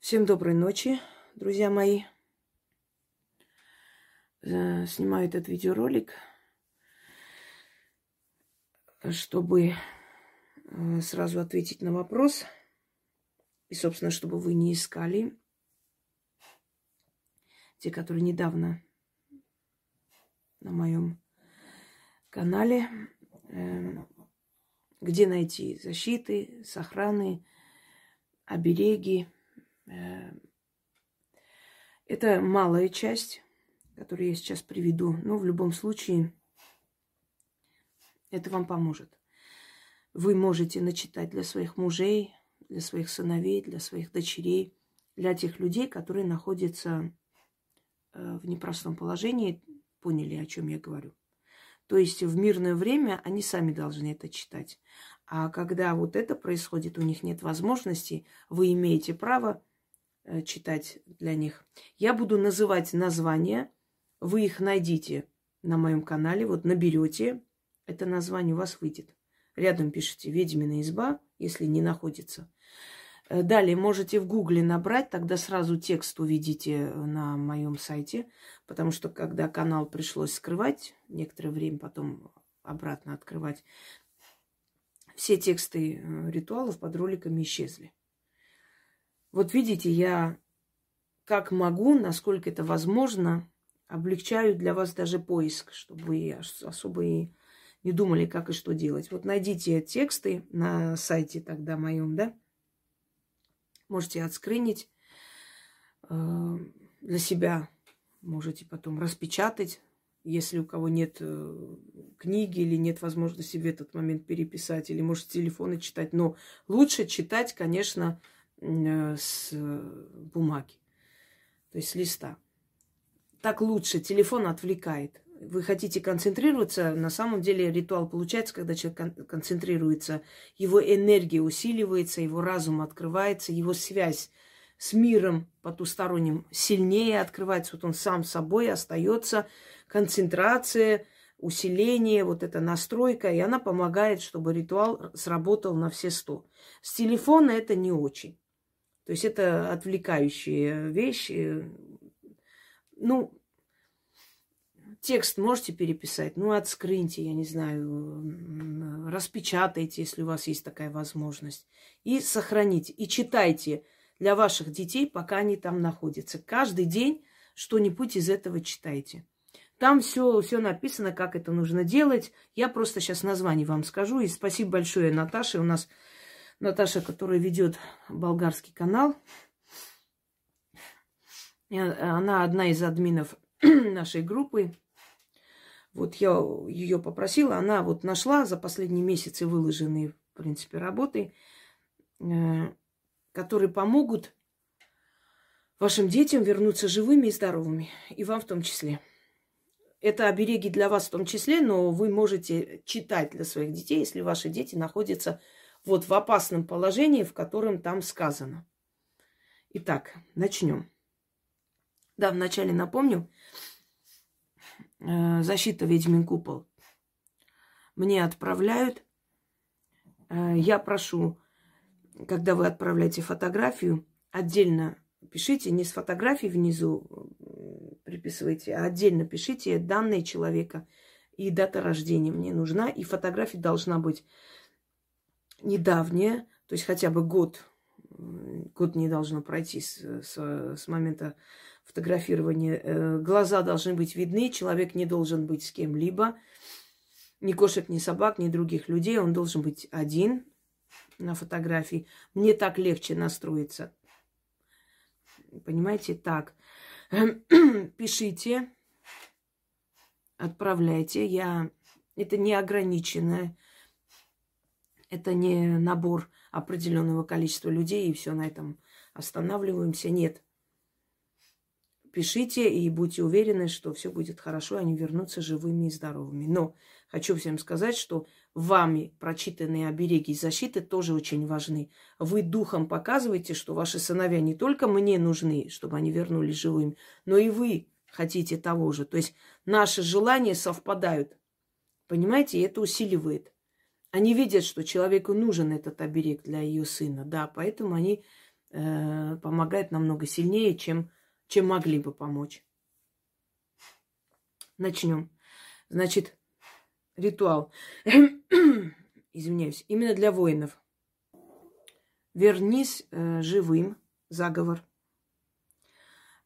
Всем доброй ночи, друзья мои. Э, снимаю этот видеоролик, чтобы э, сразу ответить на вопрос. И, собственно, чтобы вы не искали те, которые недавно на моем канале, э, где найти защиты, сохраны, обереги, это малая часть, которую я сейчас приведу. Но в любом случае это вам поможет. Вы можете начитать для своих мужей, для своих сыновей, для своих дочерей, для тех людей, которые находятся э, в непростом положении, поняли, о чем я говорю. То есть в мирное время они сами должны это читать. А когда вот это происходит, у них нет возможности, вы имеете право читать для них. Я буду называть названия. Вы их найдите на моем канале. Вот наберете это название, у вас выйдет. Рядом пишите «Ведьмина изба», если не находится. Э, далее можете в гугле набрать, тогда сразу текст увидите на моем сайте, потому что когда канал пришлось скрывать, некоторое время потом обратно открывать, все тексты э, ритуалов под роликами исчезли. Вот видите, я как могу, насколько это возможно, облегчаю для вас даже поиск, чтобы вы особо и не думали, как и что делать. Вот найдите тексты на сайте тогда моем, да? Можете отскринить э, для себя. Можете потом распечатать, если у кого нет э, книги или нет возможности в этот момент переписать, или может телефоны читать. Но лучше читать, конечно, с бумаги, то есть с листа. Так лучше, телефон отвлекает. Вы хотите концентрироваться, на самом деле ритуал получается, когда человек концентрируется, его энергия усиливается, его разум открывается, его связь с миром потусторонним сильнее открывается, вот он сам собой остается, концентрация, усиление, вот эта настройка, и она помогает, чтобы ритуал сработал на все сто. С телефона это не очень. То есть это отвлекающие вещи. Ну, текст можете переписать, ну, отскрыньте, я не знаю, распечатайте, если у вас есть такая возможность. И сохраните, и читайте для ваших детей, пока они там находятся. Каждый день что-нибудь из этого читайте. Там все, все написано, как это нужно делать. Я просто сейчас название вам скажу. И спасибо большое Наташе. У нас Наташа, которая ведет болгарский канал. Она одна из админов нашей группы. Вот я ее попросила, она вот нашла за последние месяцы выложенные, в принципе, работы, э, которые помогут вашим детям вернуться живыми и здоровыми, и вам в том числе. Это обереги для вас в том числе, но вы можете читать для своих детей, если ваши дети находятся вот в опасном положении, в котором там сказано. Итак, начнем. Да, вначале напомню. Э, защита ведьмин купол. Мне отправляют. Э, я прошу, когда вы отправляете фотографию, отдельно пишите, не с фотографией внизу приписывайте, а отдельно пишите данные человека и дата рождения мне нужна, и фотография должна быть недавнее, то есть хотя бы год, год не должно пройти с, с, с момента фотографирования. Э, глаза должны быть видны, человек не должен быть с кем-либо, ни кошек, ни собак, ни других людей, он должен быть один на фотографии. Мне так легче настроиться. Понимаете, так. Пишите, отправляйте. Я... Это неограниченное это не набор определенного количества людей, и все на этом останавливаемся. Нет. Пишите и будьте уверены, что все будет хорошо, они вернутся живыми и здоровыми. Но хочу всем сказать, что вами прочитанные обереги и защиты тоже очень важны. Вы духом показываете, что ваши сыновья не только мне нужны, чтобы они вернулись живыми, но и вы хотите того же. То есть наши желания совпадают. Понимаете, это усиливает. Они видят, что человеку нужен этот оберег для ее сына, да, поэтому они э, помогает намного сильнее, чем, чем могли бы помочь. Начнем. Значит, ритуал. Извиняюсь. Именно для воинов. Вернись э, живым. Заговор.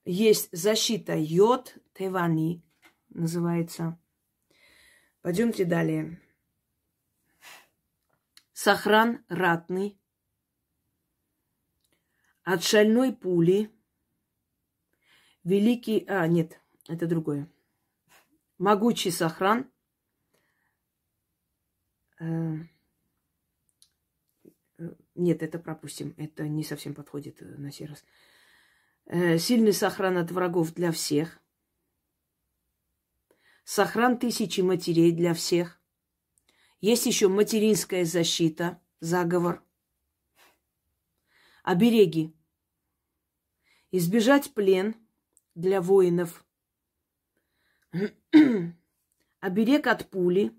Есть защита йод Тевани, называется. Пойдемте далее. Сохран ратный. От шальной пули. Великий... А, нет, это другое. Могучий сохран. Э, э, нет, это пропустим. Это не совсем подходит э, на сей раз. Сильный сохран от врагов для всех. Сохран тысячи матерей для всех. Есть еще материнская защита, заговор. Обереги. Избежать плен для воинов. Оберег от пули.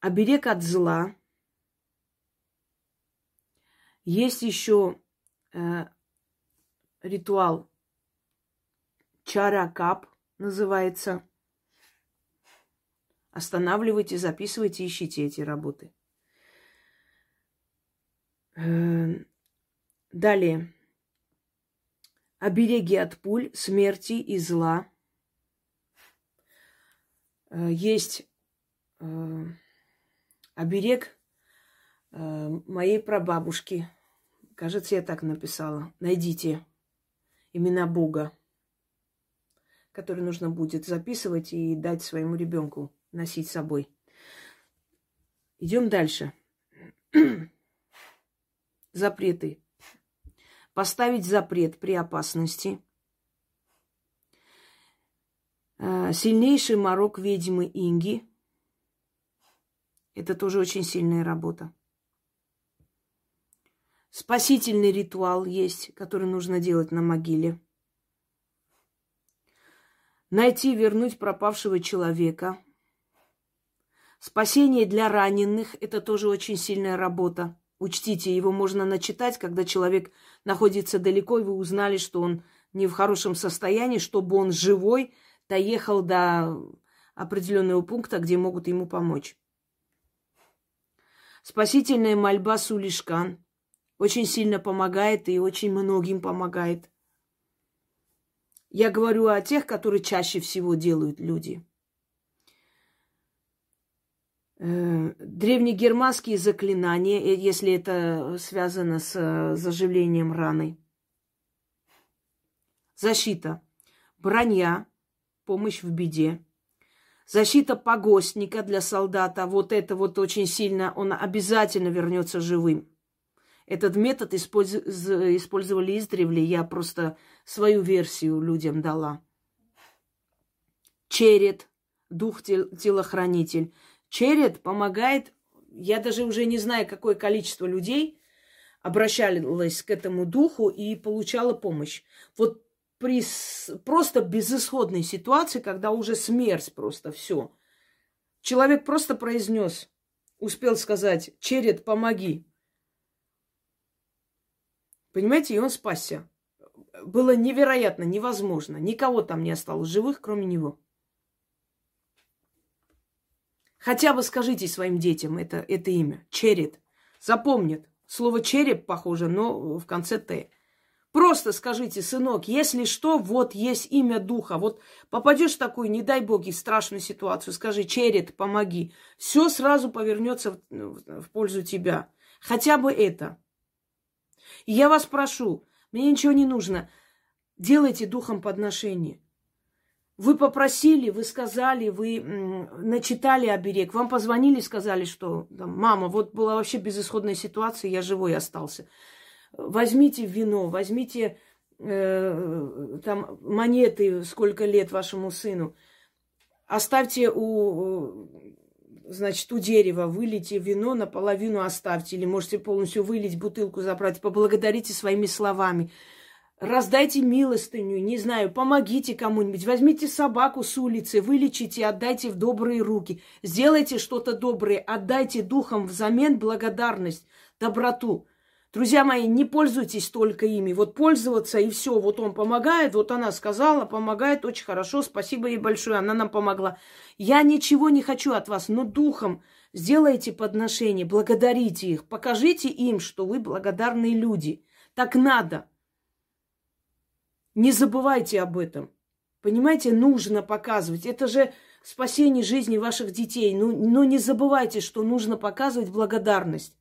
Оберег от зла. Есть еще э, ритуал Чаракап называется. Останавливайте, записывайте, ищите эти работы. Эм, далее. Обереги от пуль, смерти и зла. Э, есть э, оберег э, моей прабабушки. Кажется, я так написала. Найдите имена Бога который нужно будет записывать и дать своему ребенку носить с собой. Идем дальше. Запреты. Поставить запрет при опасности. А, сильнейший морок ведьмы Инги. Это тоже очень сильная работа. Спасительный ритуал есть, который нужно делать на могиле найти и вернуть пропавшего человека. Спасение для раненых – это тоже очень сильная работа. Учтите, его можно начитать, когда человек находится далеко, и вы узнали, что он не в хорошем состоянии, чтобы он живой доехал до определенного пункта, где могут ему помочь. Спасительная мольба Сулишкан очень сильно помогает и очень многим помогает. Я говорю о тех, которые чаще всего делают люди. Э, древнегерманские заклинания, э, если это связано с э, заживлением раны. Защита. Броня. Помощь в беде. Защита погостника для солдата. Вот это вот очень сильно, он обязательно вернется живым. Этот метод использовали издревле. Я просто свою версию людям дала. Черед, дух телохранитель. Черед помогает, я даже уже не знаю, какое количество людей обращалось к этому духу и получала помощь. Вот при просто безысходной ситуации, когда уже смерть просто все. Человек просто произнес, успел сказать, черед, помоги. Понимаете, и он спасся. Было невероятно, невозможно. Никого там не осталось живых, кроме него. Хотя бы скажите своим детям это, это имя. Черед. Запомнят. Слово череп похоже, но в конце Т. Просто скажите, сынок, если что, вот есть имя духа. Вот попадешь в такую, не дай боги, страшную ситуацию, скажи, черед, помоги. Все сразу повернется в, в пользу тебя. Хотя бы это. И я вас прошу, мне ничего не нужно. Делайте духом подношение. Вы попросили, вы сказали, вы начитали оберег, вам позвонили, сказали, что мама, вот была вообще безысходная ситуация, я живой остался. Возьмите вино, возьмите э, там монеты, сколько лет вашему сыну. Оставьте у значит, у дерева вылейте вино, наполовину оставьте, или можете полностью вылить бутылку, забрать, поблагодарите своими словами. Раздайте милостыню, не знаю, помогите кому-нибудь, возьмите собаку с улицы, вылечите, отдайте в добрые руки, сделайте что-то доброе, отдайте духом взамен благодарность, доброту. Друзья мои, не пользуйтесь только ими. Вот пользоваться и все. Вот он помогает, вот она сказала, помогает очень хорошо. Спасибо ей большое, она нам помогла. Я ничего не хочу от вас, но духом сделайте подношение, благодарите их, покажите им, что вы благодарные люди. Так надо. Не забывайте об этом. Понимаете, нужно показывать. Это же спасение жизни ваших детей. Ну, но не забывайте, что нужно показывать благодарность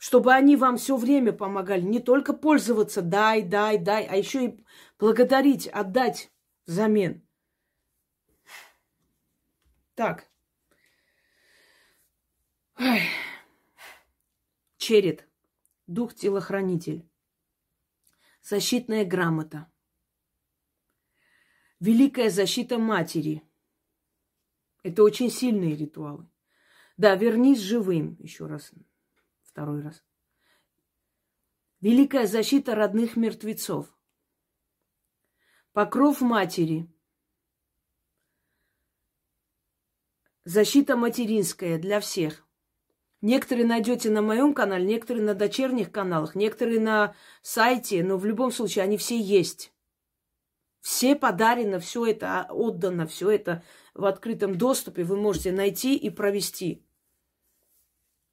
чтобы они вам все время помогали, не только пользоваться, дай, дай, дай, а еще и благодарить, отдать взамен. Так. Ой. Черед. Дух-телохранитель. Защитная грамота. Великая защита матери. Это очень сильные ритуалы. Да, вернись живым, еще раз второй раз. Великая защита родных мертвецов. Покров матери. Защита материнская для всех. Некоторые найдете на моем канале, некоторые на дочерних каналах, некоторые на сайте, но в любом случае они все есть. Все подарено, все это отдано, все это в открытом доступе вы можете найти и провести.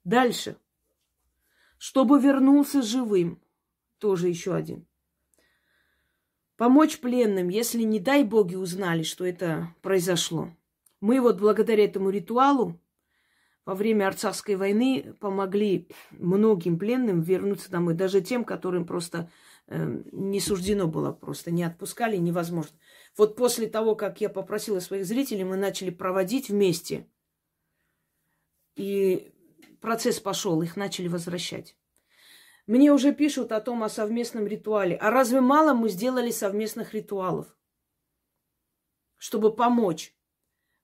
Дальше чтобы вернулся живым. Тоже еще один. Помочь пленным, если, не дай боги, узнали, что это произошло. Мы вот благодаря этому ритуалу во время Арцахской войны помогли многим пленным вернуться домой, даже тем, которым просто э, не суждено было, просто не отпускали, невозможно. Вот после того, как я попросила своих зрителей, мы начали проводить вместе. И процесс пошел, их начали возвращать. Мне уже пишут о том, о совместном ритуале. А разве мало мы сделали совместных ритуалов? Чтобы помочь.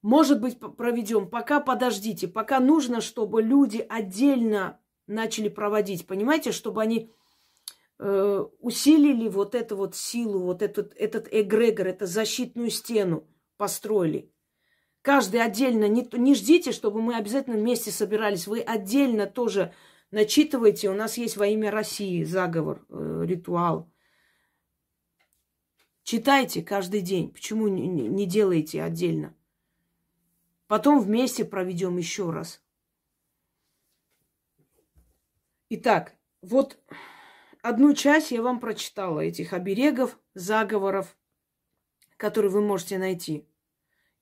Может быть, проведем. Пока подождите. Пока нужно, чтобы люди отдельно начали проводить. Понимаете, чтобы они э, усилили вот эту вот силу, вот этот, этот эгрегор, эту защитную стену построили. Каждый отдельно, не, не ждите, чтобы мы обязательно вместе собирались. Вы отдельно тоже начитывайте. У нас есть во имя России заговор, э, ритуал. Читайте каждый день. Почему не, не делаете отдельно? Потом вместе проведем еще раз. Итак, вот одну часть я вам прочитала этих оберегов, заговоров, которые вы можете найти.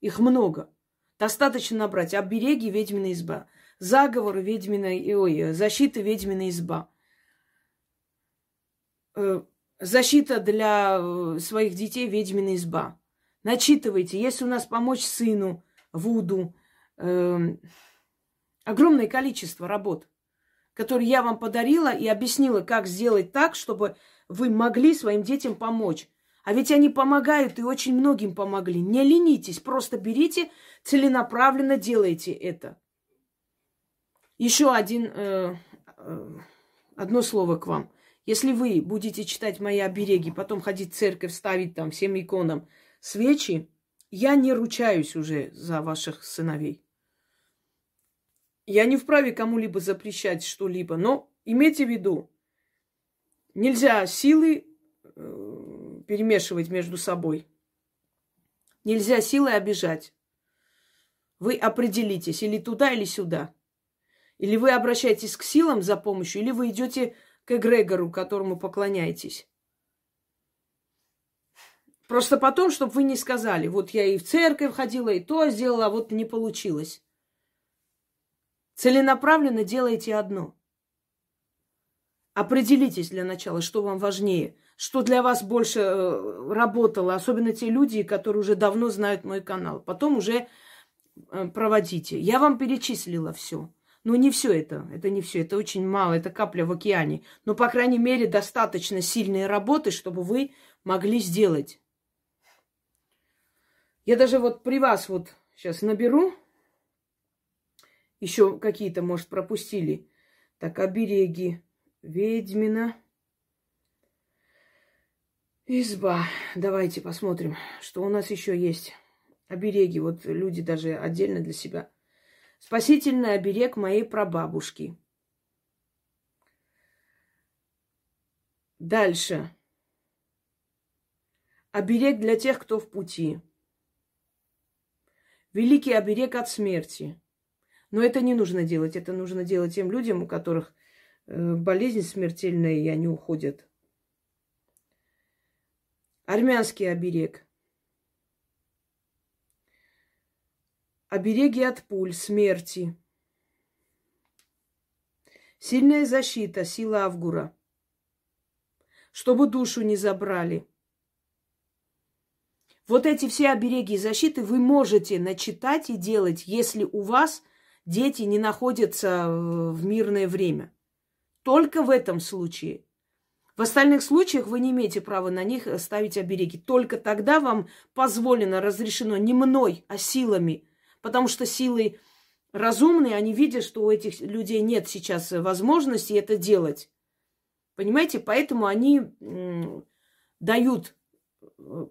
Их много. Достаточно набрать обереги ведьмина изба, заговор ведьминой, ой, защита ведьмина изба, э, защита для э, своих детей ведьмина изба. Начитывайте, если у нас помочь сыну, Вуду, э, огромное количество работ, которые я вам подарила и объяснила, как сделать так, чтобы вы могли своим детям помочь. А ведь они помогают и очень многим помогли. Не ленитесь, просто берите, целенаправленно делайте это. Еще один, э, э, одно слово к вам. Если вы будете читать мои обереги, потом ходить в церковь, ставить там всем иконам свечи, я не ручаюсь уже за ваших сыновей. Я не вправе кому-либо запрещать что-либо, но имейте в виду, нельзя силы э, перемешивать между собой. Нельзя силой обижать. Вы определитесь или туда, или сюда. Или вы обращаетесь к силам за помощью, или вы идете к эгрегору, которому поклоняетесь. Просто потом, чтобы вы не сказали, вот я и в церковь ходила, и то сделала, а вот не получилось. Целенаправленно делайте одно. Определитесь для начала, что вам важнее – что для вас больше э, работало, особенно те люди, которые уже давно знают мой канал. Потом уже э, проводите. Я вам перечислила все. Но не все это, это не все, это очень мало, это капля в океане. Но, по крайней мере, достаточно сильные работы, чтобы вы могли сделать. Я даже вот при вас вот сейчас наберу, еще какие-то, может, пропустили. Так, обереги, ведьмина. Изба. Давайте посмотрим, что у нас еще есть. Обереги. Вот люди даже отдельно для себя. Спасительный оберег моей прабабушки. Дальше. Оберег для тех, кто в пути. Великий оберег от смерти. Но это не нужно делать. Это нужно делать тем людям, у которых э, болезнь смертельная, и они уходят. Армянский оберег. Обереги от пуль, смерти. Сильная защита, сила Авгура. Чтобы душу не забрали. Вот эти все обереги и защиты вы можете начитать и делать, если у вас дети не находятся в мирное время. Только в этом случае. В остальных случаях вы не имеете права на них ставить обереги. Только тогда вам позволено, разрешено не мной, а силами. Потому что силы разумные, они видят, что у этих людей нет сейчас возможности это делать. Понимаете? Поэтому они дают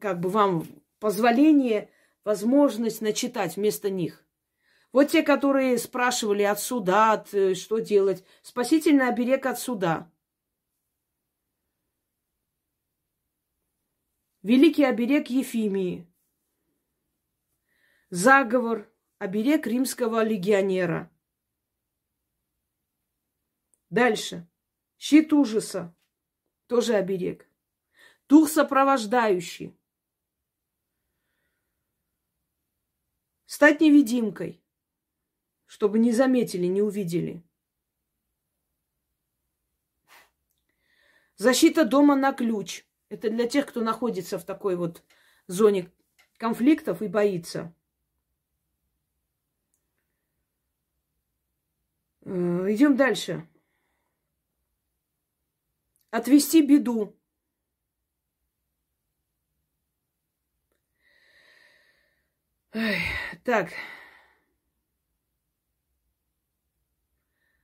как бы вам позволение, возможность начитать вместо них. Вот те, которые спрашивали от суда, от, э, что делать. Спасительный оберег от суда. Великий оберег Ефимии. Заговор, оберег римского легионера. Дальше. Щит ужаса. Тоже оберег. Дух сопровождающий. Стать невидимкой, чтобы не заметили, не увидели. Защита дома на ключ. Это для тех, кто находится в такой вот зоне конфликтов и боится. Э, идем дальше. Отвести беду. Ой, так.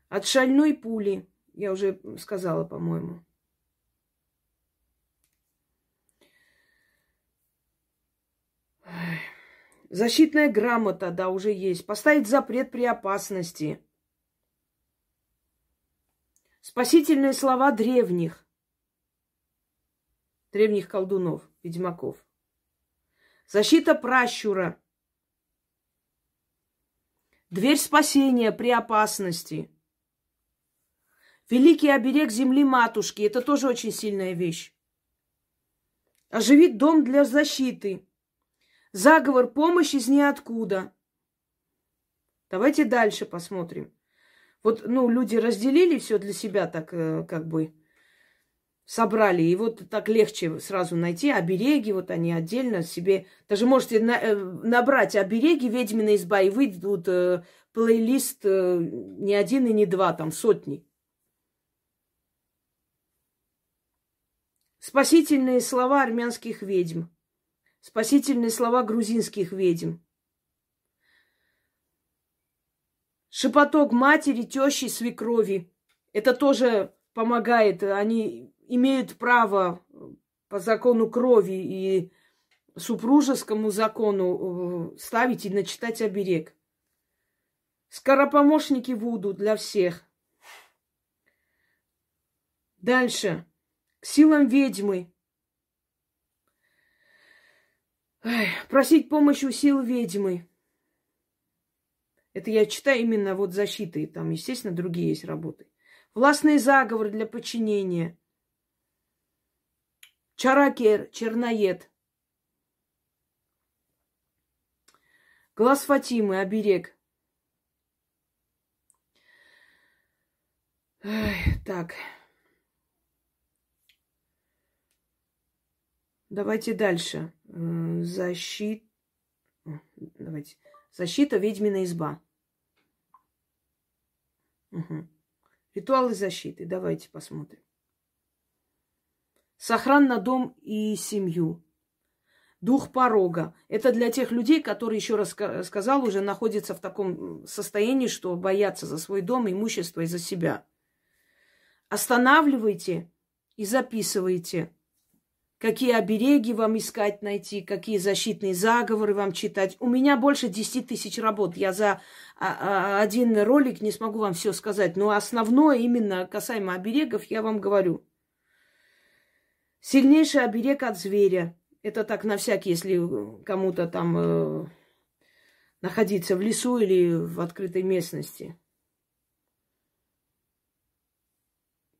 От шальной пули, я уже сказала, по-моему. Защитная грамота, да, уже есть. Поставить запрет при опасности. Спасительные слова древних. Древних колдунов, ведьмаков. Защита пращура. Дверь спасения при опасности. Великий оберег земли матушки. Это тоже очень сильная вещь. Оживить дом для защиты. Заговор помощь из ниоткуда. Давайте дальше посмотрим. Вот, ну, люди разделили все для себя так, э, как бы, собрали. И вот так легче сразу найти обереги, вот они отдельно себе. Даже можете на, э, набрать обереги ведьмина изба, и выйдут э, плейлист э, не один и не два, там сотни. Спасительные слова армянских ведьм. Спасительные слова грузинских ведьм. Шепоток матери, тещи, свекрови. Это тоже помогает. Они имеют право по закону крови и супружескому закону э, ставить и начитать оберег. Скоропомощники Вуду для всех. Дальше. К силам ведьмы. Ой, просить помощи у сил ведьмы. Это я читаю именно вот защиты. Там, естественно, другие есть работы. Властный заговор для подчинения. Чаракер, черноед. Глаз Фатимы, оберег. Эх, так. Давайте дальше. Защита. Давайте. Защита ведьмина изба. Угу. Ритуалы защиты. Давайте посмотрим. Сохран на дом и семью. Дух порога. Это для тех людей, которые, еще раз сказал, уже находятся в таком состоянии, что боятся за свой дом, имущество и за себя. Останавливайте и записывайте, какие обереги вам искать, найти, какие защитные заговоры вам читать. У меня больше 10 тысяч работ. Я за а, а, один ролик не смогу вам все сказать. Но основное именно касаемо оберегов я вам говорю – Сильнейший оберег от зверя. Это так на всякий, если кому-то там э, находиться в лесу или в открытой местности.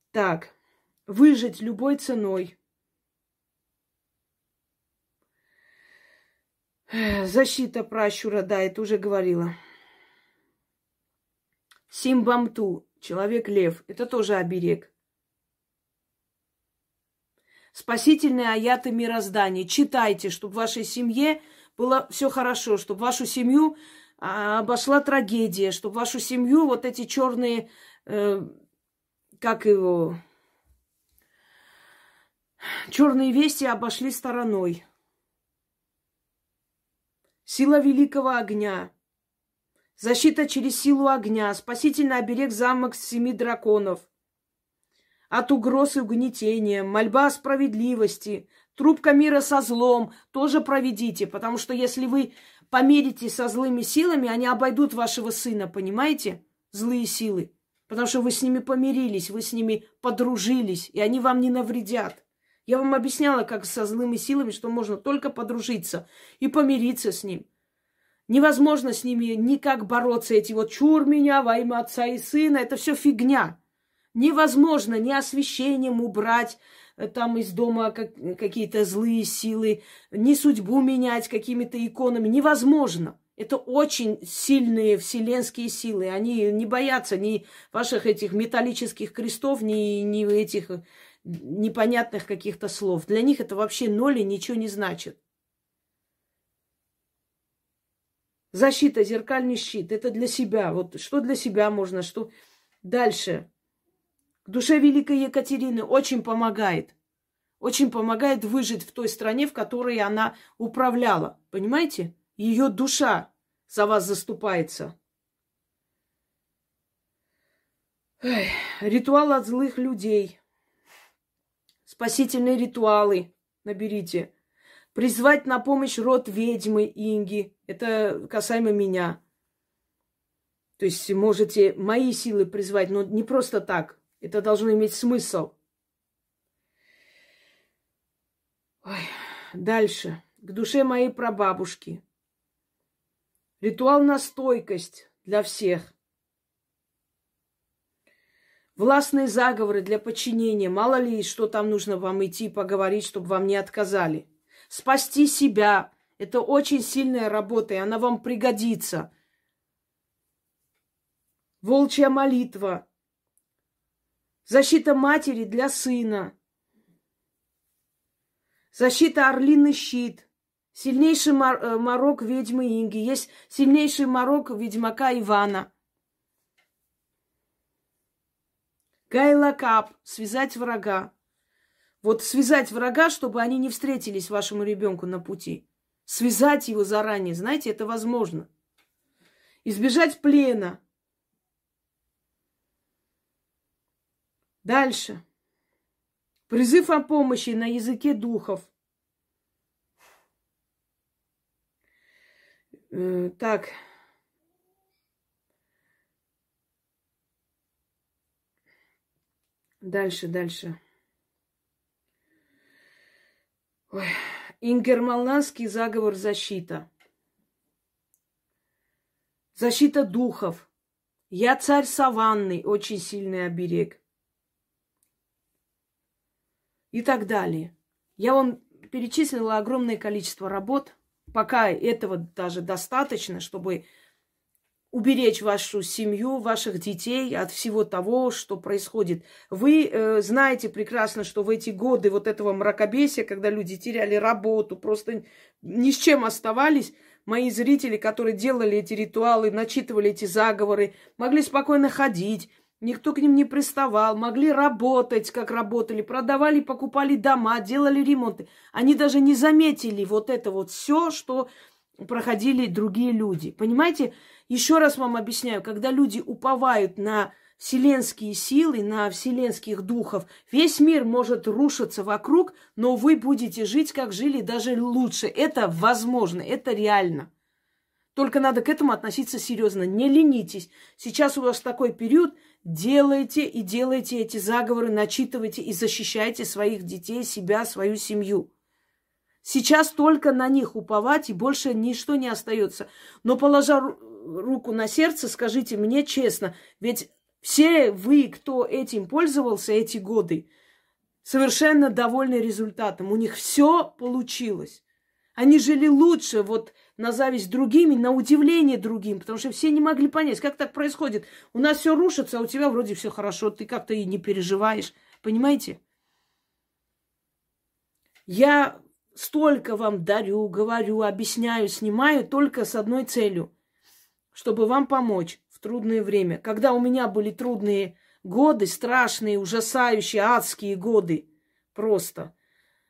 Так, выжить любой ценой. Защита пращура, да, это уже говорила. Симбамту, человек-лев, это тоже оберег. Спасительные аяты мироздания. Читайте, чтобы вашей семье было все хорошо, чтобы вашу семью а, обошла трагедия, чтобы вашу семью вот эти черные, э, как его, черные вести обошли стороной. Сила великого огня. Защита через силу огня. Спасительный оберег замок семи драконов. От угроз и угнетения. Мольба о справедливости. Трубка мира со злом. Тоже проведите. Потому что если вы помиритесь со злыми силами, они обойдут вашего сына. Понимаете? Злые силы. Потому что вы с ними помирились, вы с ними подружились, и они вам не навредят. Я вам объясняла, как со злыми силами, что можно только подружиться и помириться с ним. Невозможно с ними никак бороться. Эти вот чур меня во имя отца и сына. Это все фигня. Невозможно ни освещением убрать э, там из дома как, какие-то злые силы, ни судьбу менять какими-то иконами. Невозможно. Это очень сильные вселенские силы. Они не боятся ни ваших этих металлических крестов, ни, ни этих непонятных каких-то слов. Для них это вообще ноль и ничего не значит. Защита, зеркальный щит. Это для себя. Вот что для себя можно, что дальше. К душе Великой Екатерины очень помогает. Очень помогает выжить в той стране, в которой она управляла. Понимаете? Ее душа за вас заступается. Эх, ритуал от злых людей спасительные ритуалы наберите. Призвать на помощь род ведьмы Инги. Это касаемо меня. То есть можете мои силы призвать, но не просто так. Это должно иметь смысл. Ой. Дальше. К душе моей прабабушки. Ритуал на стойкость для всех. Властные заговоры для подчинения. Мало ли, что там нужно вам идти поговорить, чтобы вам не отказали. Спасти себя. Это очень сильная работа, и она вам пригодится. Волчья молитва. Защита матери для сына. Защита орлиный щит. Сильнейший э, морок ведьмы Инги. Есть сильнейший морок ведьмака Ивана – Гайлакап, связать врага. Вот связать врага, чтобы они не встретились вашему ребенку на пути. Связать его заранее, знаете, это возможно. Избежать плена. Дальше. Призыв о помощи на языке духов. Э, так, Дальше, дальше. Ой. Ингермалнанский заговор защита. Защита духов. Я царь саванны, очень сильный оберег. И так далее. Я вам перечислила огромное количество работ. Пока этого даже достаточно, чтобы уберечь вашу семью, ваших детей от всего того, что происходит. Вы э, знаете прекрасно, что в эти годы вот этого мракобесия, когда люди теряли работу, просто ни с чем оставались, мои зрители, которые делали эти ритуалы, начитывали эти заговоры, могли спокойно ходить, никто к ним не приставал, могли работать, как работали, продавали, покупали дома, делали ремонты. Они даже не заметили вот это вот все, что проходили другие люди. Понимаете? Еще раз вам объясняю, когда люди уповают на вселенские силы, на вселенских духов, весь мир может рушиться вокруг, но вы будете жить, как жили, даже лучше. Это возможно, это реально. Только надо к этому относиться серьезно. Не ленитесь. Сейчас у вас такой период. Делайте и делайте эти заговоры, начитывайте и защищайте своих детей, себя, свою семью. Сейчас только на них уповать, и больше ничто не остается. Но положа руку на сердце, скажите мне честно, ведь все вы, кто этим пользовался эти годы, совершенно довольны результатом. У них все получилось. Они жили лучше, вот на зависть другими, на удивление другим, потому что все не могли понять, как так происходит. У нас все рушится, а у тебя вроде все хорошо, ты как-то и не переживаешь. Понимаете? Я столько вам дарю, говорю, объясняю, снимаю только с одной целью, чтобы вам помочь в трудное время. Когда у меня были трудные годы, страшные, ужасающие, адские годы, просто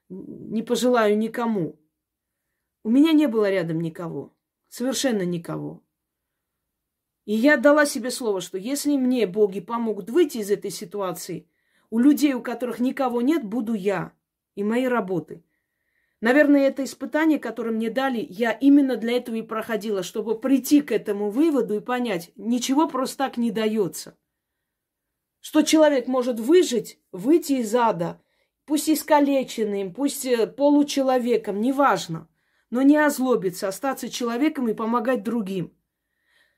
не пожелаю никому. У меня не было рядом никого. Совершенно никого. И я дала себе слово, что если мне боги помогут выйти из этой ситуации, у людей, у которых никого нет, буду я и мои работы. Наверное, это испытание, которое мне дали, я именно для этого и проходила, чтобы прийти к этому выводу и понять, ничего просто так не дается. Что человек может выжить, выйти из ада, пусть искалеченным, пусть э, получеловеком, неважно – но не озлобиться, остаться человеком и помогать другим.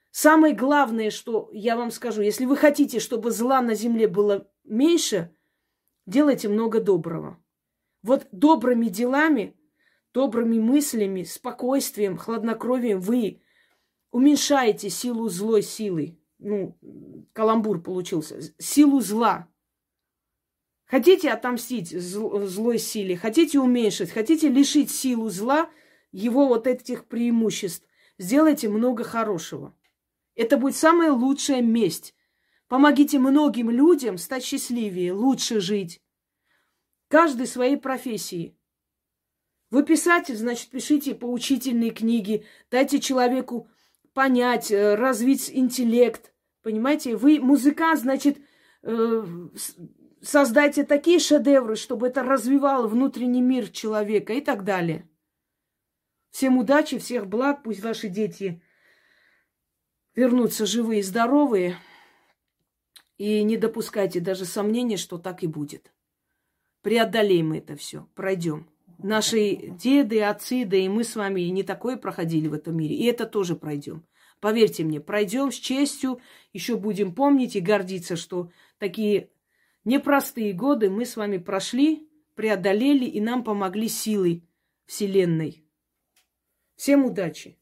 Самое главное, что я вам скажу, если вы хотите, чтобы зла на земле было меньше, делайте много доброго. Вот добрыми делами, добрыми мыслями, спокойствием, хладнокровием вы уменьшаете силу злой силы. Ну, каламбур получился. Силу зла. Хотите отомстить злой силе, хотите уменьшить, хотите лишить силу зла – его вот этих преимуществ, сделайте много хорошего. Это будет самая лучшая месть. Помогите многим людям стать счастливее, лучше жить. Каждый своей профессии. Вы писатель, значит, пишите поучительные книги, дайте человеку понять, э, развить интеллект. Понимаете, вы музыкант, значит, э, создайте такие шедевры, чтобы это развивало внутренний мир человека и так далее. Всем удачи, всех благ, пусть ваши дети вернутся живые и здоровые. И не допускайте даже сомнения, что так и будет. Преодолеем это все, пройдем. Наши деды, отцы, да и мы с вами не такое проходили в этом мире. И это тоже пройдем. Поверьте мне, пройдем с честью, еще будем помнить и гордиться, что такие непростые годы мы с вами прошли, преодолели и нам помогли силой Вселенной. Всем удачи!